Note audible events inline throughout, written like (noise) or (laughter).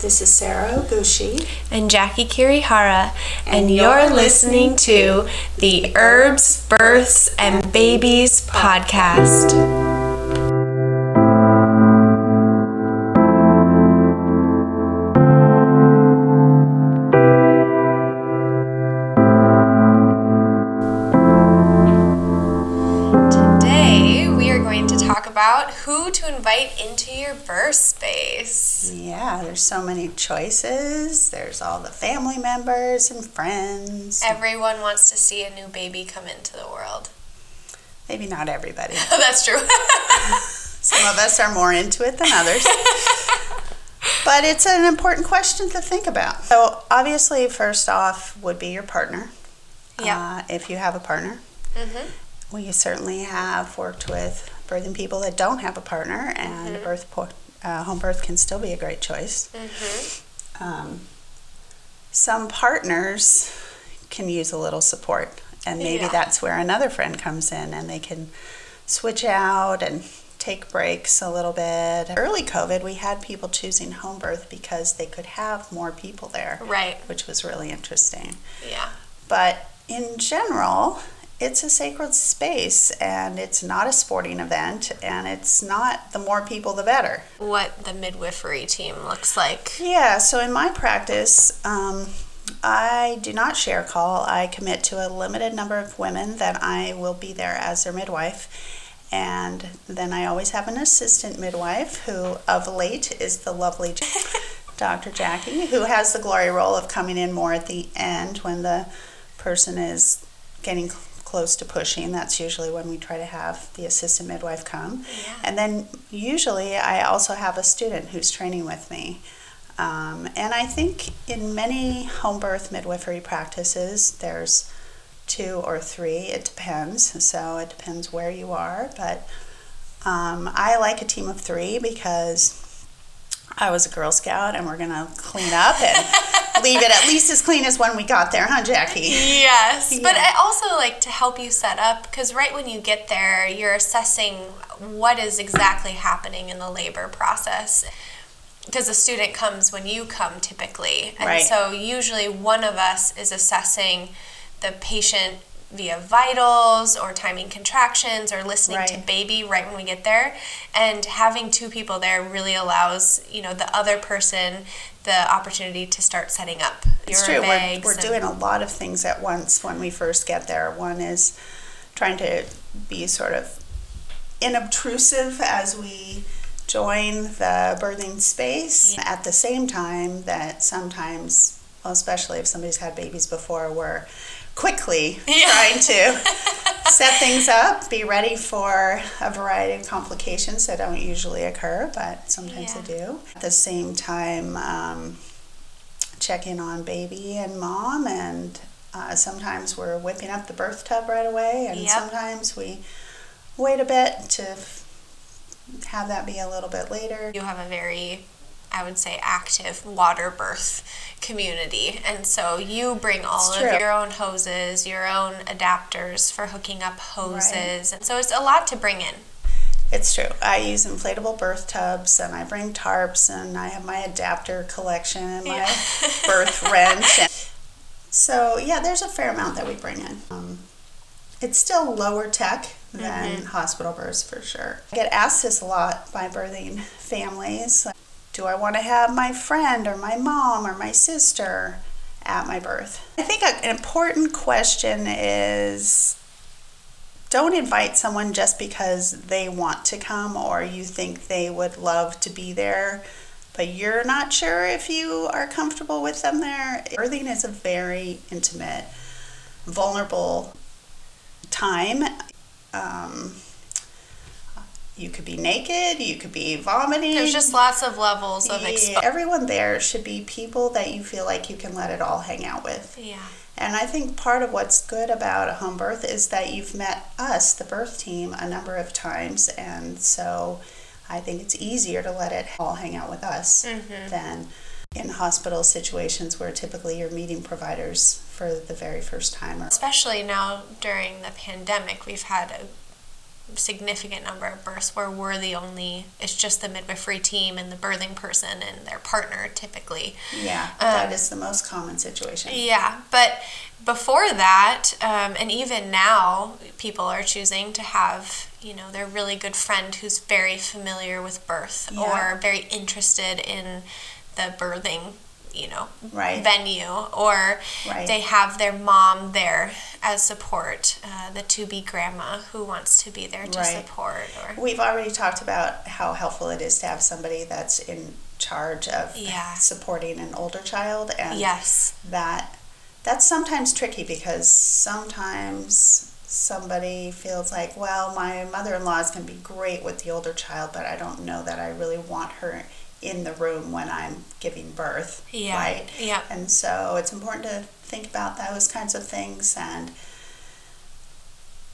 This is Sara Ohgushi. And Jackie Kirihara, and, and you're, you're listening to the Herbs, Births, and Babies podcast. Space. Yeah, there's so many choices. There's all the family members and friends. Everyone wants to see a new baby come into the world. Maybe not everybody. (laughs) That's true. (laughs) Some of us are more into it than others. (laughs) but it's an important question to think about. So, obviously, first off, would be your partner. Yeah. Uh, if you have a partner. Mm-hmm. We certainly have worked with birthing people that don't have a partner, and mm-hmm. birth uh, home birth can still be a great choice. Mm-hmm. Um, some partners can use a little support, and maybe yeah. that's where another friend comes in, and they can switch out and take breaks a little bit. Early COVID, we had people choosing home birth because they could have more people there, right? Which was really interesting. Yeah. But in general, it's a sacred space and it's not a sporting event and it's not the more people the better. What the midwifery team looks like. Yeah, so in my practice, um, I do not share call. I commit to a limited number of women that I will be there as their midwife. And then I always have an assistant midwife who, of late, is the lovely (laughs) Dr. Jackie, who has the glory role of coming in more at the end when the person is getting close to pushing, that's usually when we try to have the assistant midwife come. Yeah. And then usually I also have a student who's training with me. Um, and I think in many home birth midwifery practices, there's two or three. It depends. So it depends where you are. But um, I like a team of three because I was a Girl Scout and we're going to clean up and (laughs) leave it at least as clean as when we got there, huh, Jackie? Yes. Yeah. But I also like to help you set up because right when you get there, you're assessing what is exactly happening in the labor process. Because the student comes when you come typically. And right. so usually one of us is assessing the patient via vitals or timing contractions or listening right. to baby right when we get there and having two people there really allows you know the other person the opportunity to start setting up it's true we're, we're doing a lot of things at once when we first get there one is trying to be sort of inobtrusive as we join the birthing space yeah. at the same time that sometimes well, especially if somebody's had babies before we're quickly yeah. trying to (laughs) set things up, be ready for a variety of complications that don't usually occur, but sometimes yeah. they do. At the same time, um, checking on baby and mom, and uh, sometimes we're whipping up the birth tub right away, and yep. sometimes we wait a bit to have that be a little bit later. You have a very I would say, active water birth community. And so you bring all of your own hoses, your own adapters for hooking up hoses. Right. And so it's a lot to bring in. It's true. I use inflatable birth tubs and I bring tarps and I have my adapter collection and my yeah. (laughs) birth wrench. And so, yeah, there's a fair amount that we bring in. Um, it's still lower tech than mm-hmm. hospital births for sure. I get asked this a lot by birthing families. Do I want to have my friend or my mom or my sister at my birth? I think an important question is don't invite someone just because they want to come or you think they would love to be there, but you're not sure if you are comfortable with them there. Birthing is a very intimate, vulnerable time. Um, you could be naked, you could be vomiting. There's just lots of levels of exposure. Everyone there should be people that you feel like you can let it all hang out with. Yeah. And I think part of what's good about a home birth is that you've met us, the birth team, a number of times. And so I think it's easier to let it all hang out with us mm-hmm. than in hospital situations where typically you're meeting providers for the very first time. Especially now during the pandemic, we've had a significant number of births where we're the only it's just the midwifery team and the birthing person and their partner typically yeah um, that is the most common situation yeah but before that um, and even now people are choosing to have you know their really good friend who's very familiar with birth yeah. or very interested in the birthing you know right. venue or right. they have their mom there as support uh, the to be grandma who wants to be there to right. support or we've already talked about how helpful it is to have somebody that's in charge of yeah. supporting an older child and yes that that's sometimes tricky because sometimes somebody feels like well my mother-in-law is going to be great with the older child but i don't know that i really want her in the room when I'm giving birth. Yeah. Right? Yeah. And so it's important to think about those kinds of things and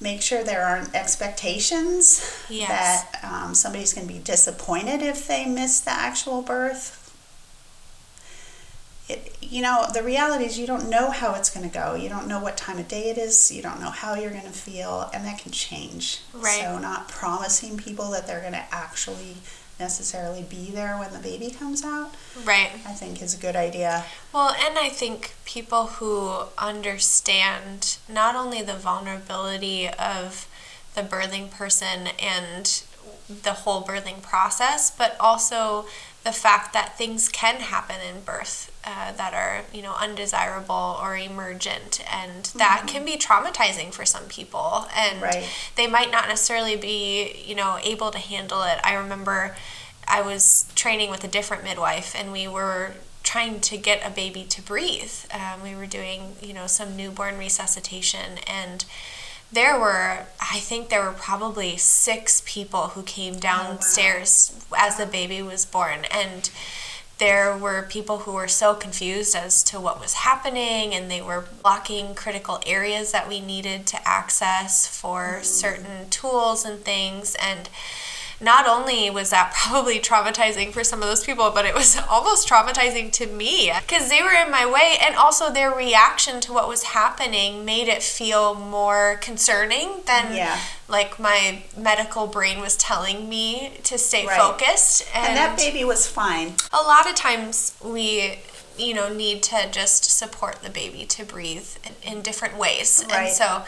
make sure there aren't expectations yes. that um, somebody's going to be disappointed if they miss the actual birth. It, you know, the reality is you don't know how it's going to go. You don't know what time of day it is. You don't know how you're going to feel, and that can change. Right. So, not promising people that they're going to actually necessarily be there when the baby comes out. Right. I think is a good idea. Well, and I think people who understand not only the vulnerability of the birthing person and the whole birthing process, but also the fact that things can happen in birth uh, that are you know undesirable or emergent and that mm-hmm. can be traumatizing for some people and right. they might not necessarily be you know able to handle it i remember i was training with a different midwife and we were trying to get a baby to breathe um, we were doing you know some newborn resuscitation and there were i think there were probably six people who came downstairs oh, wow. as the baby was born and there were people who were so confused as to what was happening and they were blocking critical areas that we needed to access for mm-hmm. certain tools and things and not only was that (laughs) probably traumatizing for some of those people, but it was (laughs) almost traumatizing to me because they were in my way. And also, their reaction to what was happening made it feel more concerning than yeah. like my medical brain was telling me to stay right. focused. And, and that baby was fine. A lot of times, we you know need to just support the baby to breathe in, in different ways right. and so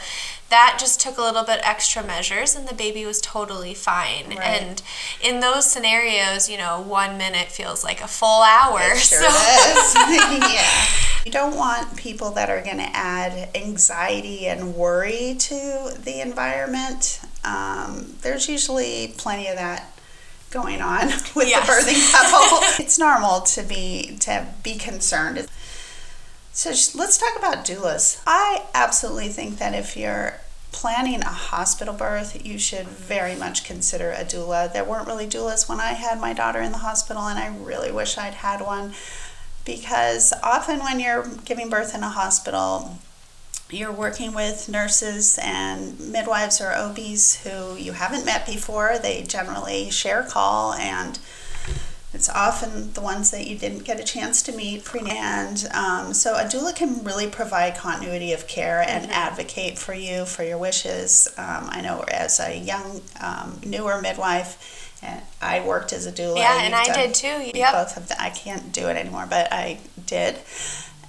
that just took a little bit extra measures and the baby was totally fine right. and in those scenarios you know one minute feels like a full hour it sure (laughs) so. does. (laughs) (laughs) yeah you don't want people that are going to add anxiety and worry to the environment um, there's usually plenty of that going on (laughs) with yes. the birthing (laughs) couple it's normal to be to be concerned so let's talk about doulas. I absolutely think that if you're planning a hospital birth, you should very much consider a doula. There weren't really doulas when I had my daughter in the hospital, and I really wish I'd had one because often when you're giving birth in a hospital, you're working with nurses and midwives or OBs who you haven't met before. They generally share call and it's often the ones that you didn't get a chance to meet pre and um, so a doula can really provide continuity of care and mm-hmm. advocate for you for your wishes. Um, I know as a young um, newer midwife, and I worked as a doula. Yeah, and I done, did too. Yep. Both the, I can't do it anymore, but I did,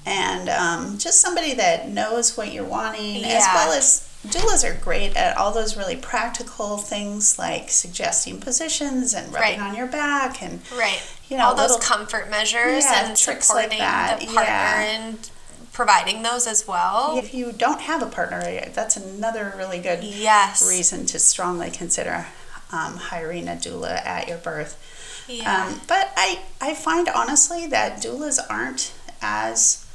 and um, just somebody that knows what you're wanting yeah. as well as doulas are great at all those really practical things like suggesting positions and rubbing right. on your back and right you know all those comfort measures yeah, and tricks supporting like that. the partner yeah. and providing those as well if you don't have a partner that's another really good yes. reason to strongly consider um, hiring a doula at your birth yeah. Um, but I, I find honestly that doulas aren't as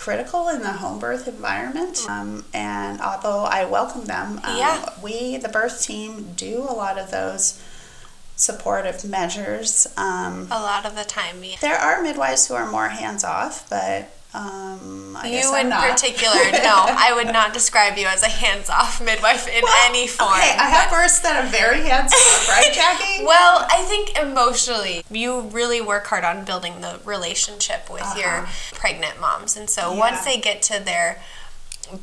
critical in the home birth environment. Um, and although I welcome them, um, yeah. we, the birth team, do a lot of those supportive measures. Um, a lot of the time, yeah. There are midwives who are more hands off, but um, I you in particular, (laughs) no, I would not describe you as a hands-off midwife in well, any form. Okay, I have births that are very hands-off, right, (laughs) Jackie? well, I think emotionally, you really work hard on building the relationship with uh-huh. your pregnant moms, and so yeah. once they get to their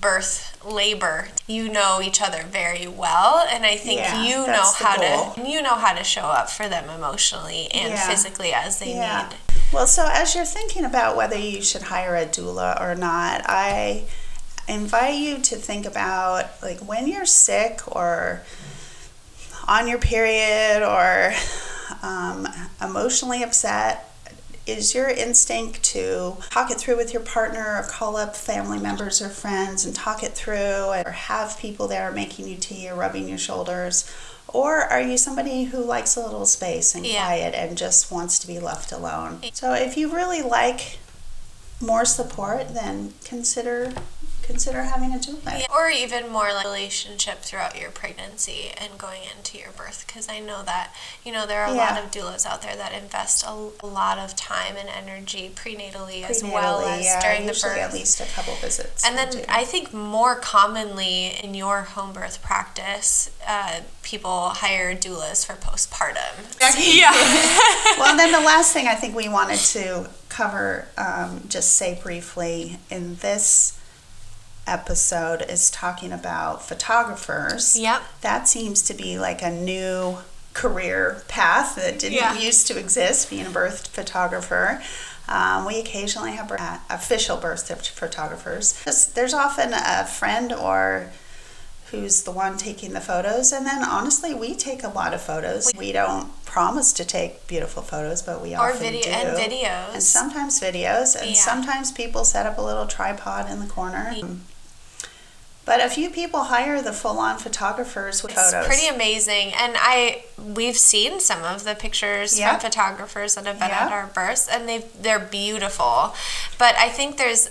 birth labor you know each other very well and i think Yeah, you know how goal. to you know how to show up for them emotionally and Yeah. physically as they need Well, so as you're thinking about whether you should hire a doula or not, I invite you to think about like when you're sick or on your period or um, emotionally upset. Is your instinct to talk it through with your partner or call up family members or friends and talk it through or have people there making you tea or rubbing your shoulders? Or are you somebody who likes a little space and Yeah. quiet and just wants to be left alone? So if you really like more support, then consider consider having a doula. Yeah, or even more like relationship throughout your pregnancy and going into your birth because i know that you know there are a lot of doulas out there that invest a, a lot of time and energy prenatally, as well as yeah, during the birth at least a couple visits. and then do. I think more commonly in your home birth practice, uh, people hire doulas for postpartum. Yeah. (laughs) (laughs) well, then the last thing I think we wanted to cover, um, just say briefly in this episode, is talking about photographers. Yep. That seems to be like a new career path that didn't Yeah. used to exist, being a birth photographer. Um, we occasionally have uh, official birth photographers. There's often a friend or who's the one taking the photos. And then honestly, we take a lot of photos. We don't promise to take beautiful photos, but we Or often video do. and videos. And sometimes videos, and Yeah. sometimes people set up a little tripod in the corner. But a few people hire the full-on photographers with It's photos. pretty amazing, and I we've seen some of the pictures Yeah. from photographers that have been Yeah. at our births, and they they're beautiful. But I think there's,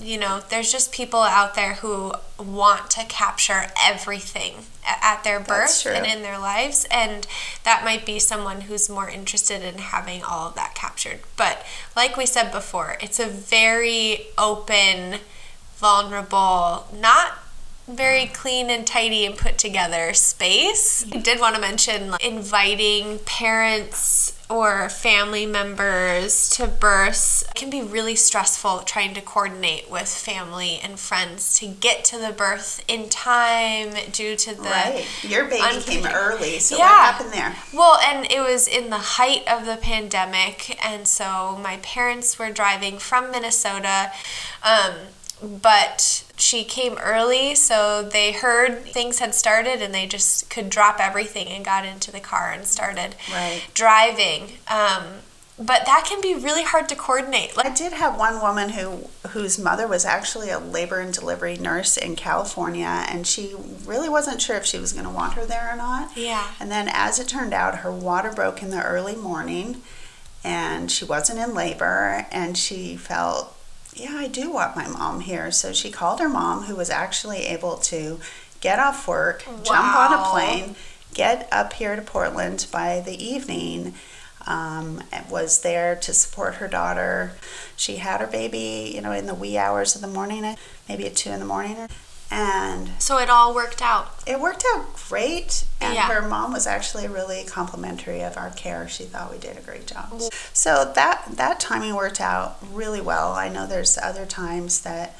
you know, there's just people out there who want to capture everything at their birth and in their lives, and that might be someone who's more interested in having all of that captured. But like we said before, it's a very open, vulnerable, not very clean and tidy and put together space. I did want to mention like, inviting parents or family members to births can be really stressful trying to coordinate with family and friends to get to the birth in time due to the right. Your baby came early, so Yeah. what happened there? well, and it was in the height of the pandemic, and so my parents were driving from Minnesota, um, but she came early, so they heard things had started, and they just could drop everything and got into the car and started Right. driving. Um, but that can be really hard to coordinate. I did have one woman who whose mother was actually a labor and delivery nurse in California, and she really wasn't sure if she was going to want her there or not. yeah, And then, as it turned out, her water broke in the early morning, and she wasn't in labor, and she felt, yeah, I do want my mom here. So she called her mom, who was actually able to get off work, jump on a plane, get up here to Portland by the evening. Um, and was there to support her daughter. She had her baby, you know, in the wee hours of the morning, maybe at two in the morning, and so it all worked out. it worked out great. And Yeah. her mom was actually really complimentary of our care. She thought we did a great job. So that that timing worked out really well. I know there's other times that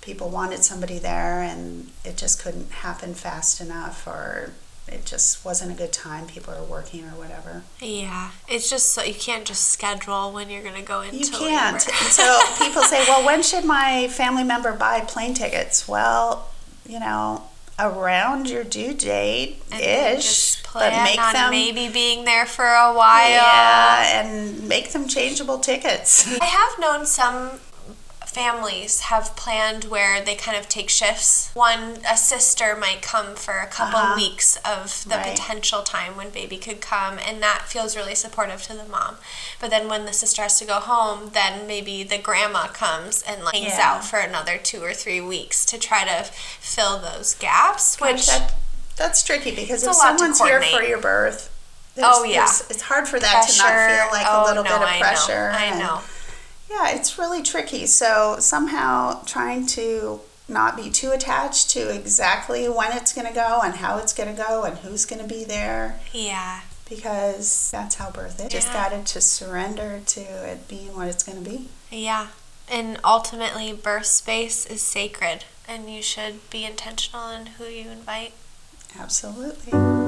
people wanted somebody there and it just couldn't happen fast enough or it just wasn't a good time. People are working or whatever. Yeah, it's just so you can't just schedule when you're gonna go into you can't. so (laughs) people say well when should my family member buy plane tickets? Well you know around your due date ish but make on them maybe being there for a while. yeah and make them changeable tickets I have known some families have planned where they kind of take shifts. One, a sister might come for a couple Uh-huh. weeks of the Right. potential time when baby could come, and that feels really supportive to the mom. But then when the sister has to go home, then maybe the grandma comes and like hangs Yeah. out for another two or three weeks to try to fill those gaps, which that, that's tricky because It's if someone's here for your birth Oh, yeah. it's hard for that to not feel like oh, a little no, bit of I pressure Know. I know. Yeah, it's really tricky. So somehow trying to not be too attached to exactly when it's going to go and how it's going to go and who's going to be there Yeah. because that's how birth is. Just Yeah. got to surrender to it being what it's going to be. Yeah. And ultimately, birth space is sacred, and you should be intentional in who you invite. Absolutely.